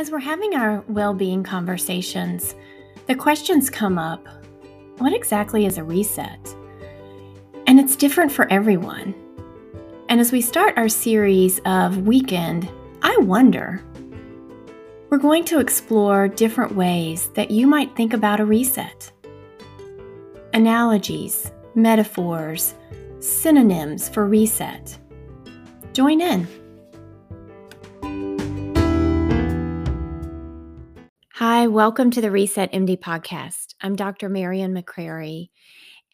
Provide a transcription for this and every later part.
As we're having our well being conversations, the questions come up what exactly is a reset? And it's different for everyone. And as we start our series of Weekend, I wonder, we're going to explore different ways that you might think about a reset. Analogies, metaphors, synonyms for reset. Join in. Hi, welcome to the Reset MD podcast. I'm Dr. Marion McCrary,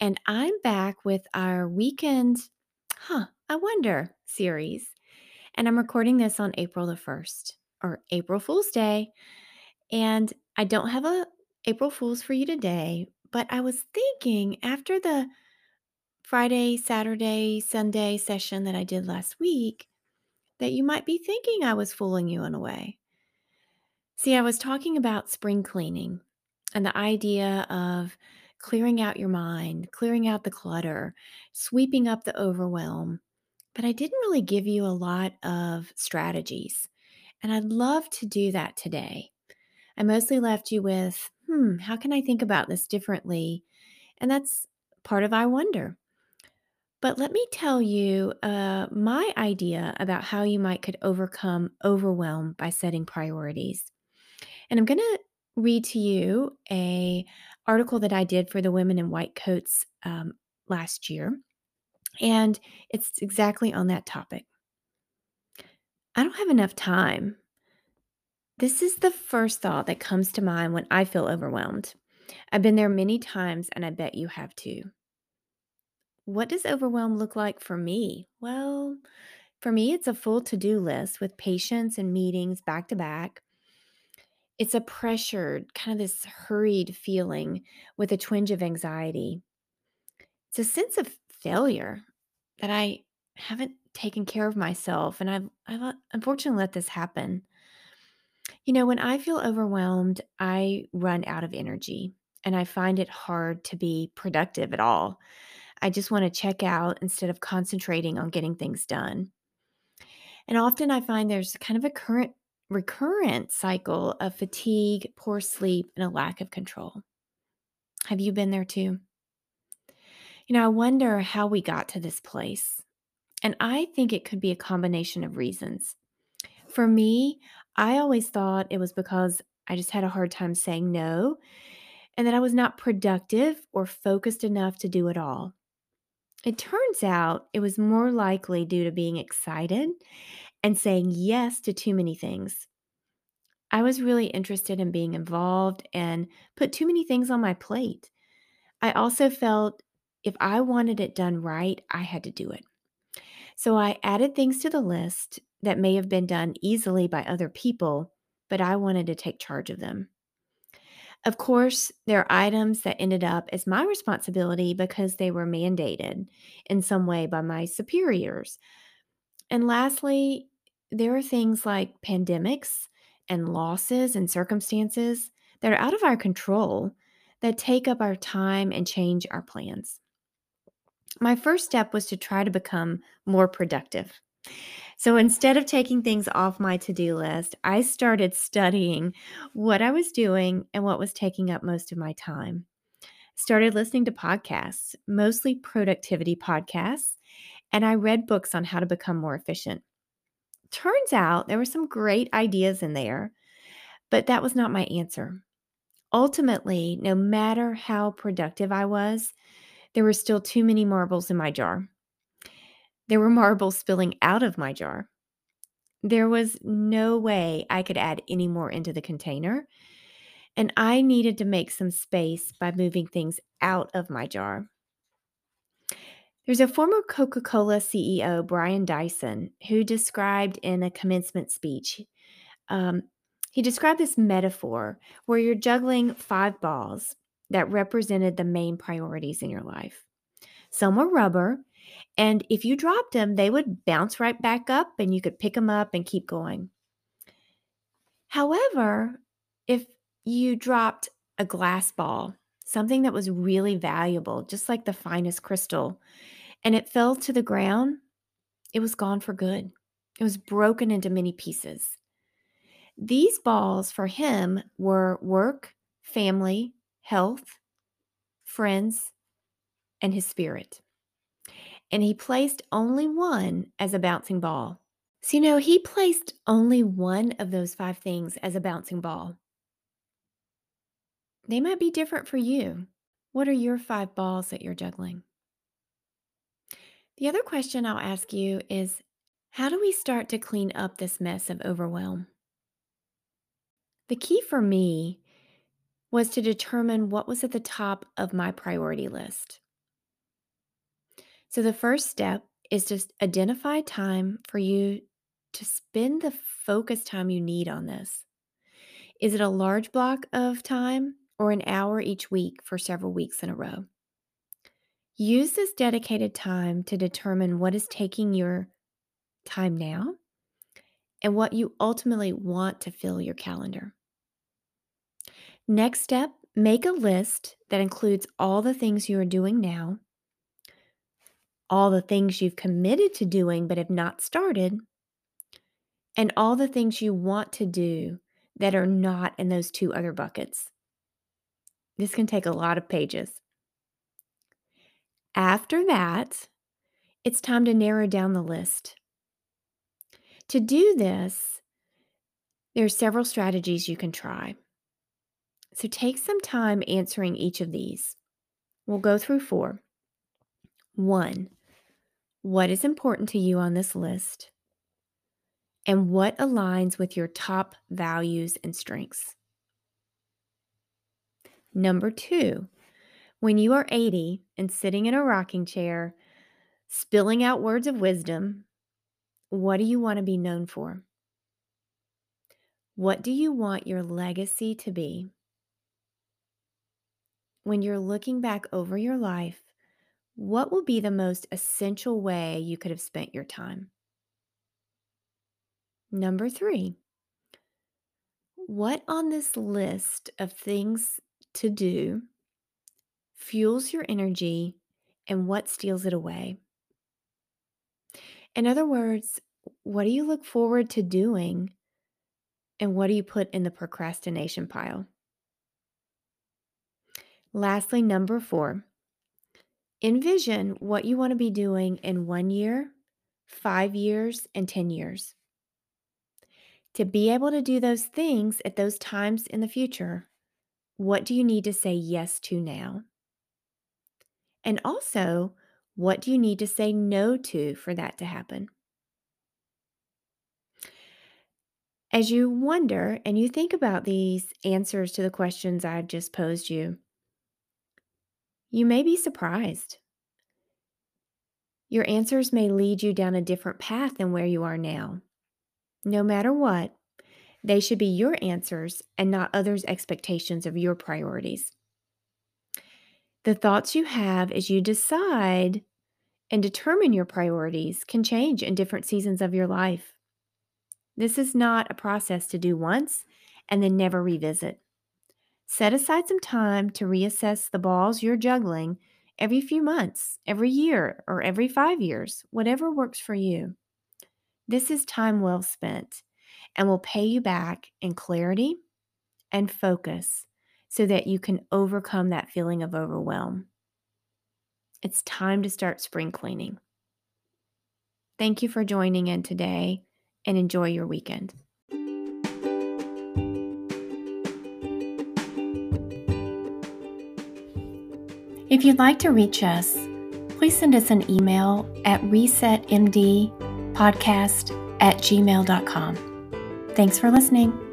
and I'm back with our weekend, huh, I wonder series. And I'm recording this on April the 1st or April Fool's Day. And I don't have a April Fool's for you today, but I was thinking after the Friday, Saturday, Sunday session that I did last week that you might be thinking I was fooling you in a way. See, I was talking about spring cleaning and the idea of clearing out your mind, clearing out the clutter, sweeping up the overwhelm. But I didn't really give you a lot of strategies. And I'd love to do that today. I mostly left you with, hmm, how can I think about this differently? And that's part of I Wonder. But let me tell you uh, my idea about how you might could overcome overwhelm by setting priorities. And I'm going to read to you a article that I did for the Women in White Coats um, last year, and it's exactly on that topic. I don't have enough time. This is the first thought that comes to mind when I feel overwhelmed. I've been there many times, and I bet you have too. What does overwhelm look like for me? Well, for me, it's a full to do list with patients and meetings back to back. It's a pressured, kind of this hurried feeling with a twinge of anxiety. It's a sense of failure that I haven't taken care of myself and I've I've uh, unfortunately let this happen. You know, when I feel overwhelmed, I run out of energy and I find it hard to be productive at all. I just want to check out instead of concentrating on getting things done. And often I find there's kind of a current recurrent cycle of fatigue, poor sleep, and a lack of control. Have you been there too? You know, I wonder how we got to this place. And I think it could be a combination of reasons. For me, I always thought it was because I just had a hard time saying no and that I was not productive or focused enough to do it all. It turns out it was more likely due to being excited and saying yes to too many things. I was really interested in being involved and put too many things on my plate. I also felt if I wanted it done right, I had to do it. So I added things to the list that may have been done easily by other people, but I wanted to take charge of them. Of course, there are items that ended up as my responsibility because they were mandated in some way by my superiors. And lastly, there are things like pandemics and losses and circumstances that are out of our control that take up our time and change our plans. My first step was to try to become more productive. So instead of taking things off my to do list, I started studying what I was doing and what was taking up most of my time. Started listening to podcasts, mostly productivity podcasts, and I read books on how to become more efficient turns out there were some great ideas in there, but that was not my answer. Ultimately, no matter how productive I was, there were still too many marbles in my jar. There were marbles spilling out of my jar. There was no way I could add any more into the container, and I needed to make some space by moving things out of my jar. There's a former Coca Cola CEO, Brian Dyson, who described in a commencement speech, um, he described this metaphor where you're juggling five balls that represented the main priorities in your life. Some were rubber, and if you dropped them, they would bounce right back up and you could pick them up and keep going. However, if you dropped a glass ball, something that was really valuable, just like the finest crystal, and it fell to the ground, it was gone for good. It was broken into many pieces. These balls for him were work, family, health, friends, and his spirit. And he placed only one as a bouncing ball. So, you know, he placed only one of those five things as a bouncing ball. They might be different for you. What are your five balls that you're juggling? The other question I'll ask you is how do we start to clean up this mess of overwhelm? The key for me was to determine what was at the top of my priority list. So the first step is just identify time for you to spend the focus time you need on this. Is it a large block of time or an hour each week for several weeks in a row? Use this dedicated time to determine what is taking your time now and what you ultimately want to fill your calendar. Next step, make a list that includes all the things you are doing now, all the things you've committed to doing but have not started, and all the things you want to do that are not in those two other buckets. This can take a lot of pages. After that, it's time to narrow down the list. To do this, there are several strategies you can try. So take some time answering each of these. We'll go through four. One, what is important to you on this list? And what aligns with your top values and strengths? Number two, when you are 80 and sitting in a rocking chair, spilling out words of wisdom, what do you want to be known for? What do you want your legacy to be? when you're looking back over your life, what will be the most essential way you could have spent your time? Number three, what on this list of things to do fuels your energy and what steals it away? In other words, what do you look forward to doing and what do you put in the procrastination pile? Lastly, number four, envision what you want to be doing in one year, five years, and 10 years. To be able to do those things at those times in the future, what do you need to say yes to now? And also, what do you need to say no to for that to happen? As you wonder and you think about these answers to the questions I've just posed you, you may be surprised. Your answers may lead you down a different path than where you are now. No matter what, they should be your answers and not others' expectations of your priorities. The thoughts you have as you decide and determine your priorities can change in different seasons of your life. This is not a process to do once and then never revisit. Set aside some time to reassess the balls you're juggling every few months, every year, or every five years, whatever works for you. This is time well spent and will pay you back in clarity and focus so that you can overcome that feeling of overwhelm. It's time to start spring cleaning. Thank you for joining in today and enjoy your weekend. If you'd like to reach us, please send us an email at resetmdpodcast at gmail.com. Thanks for listening.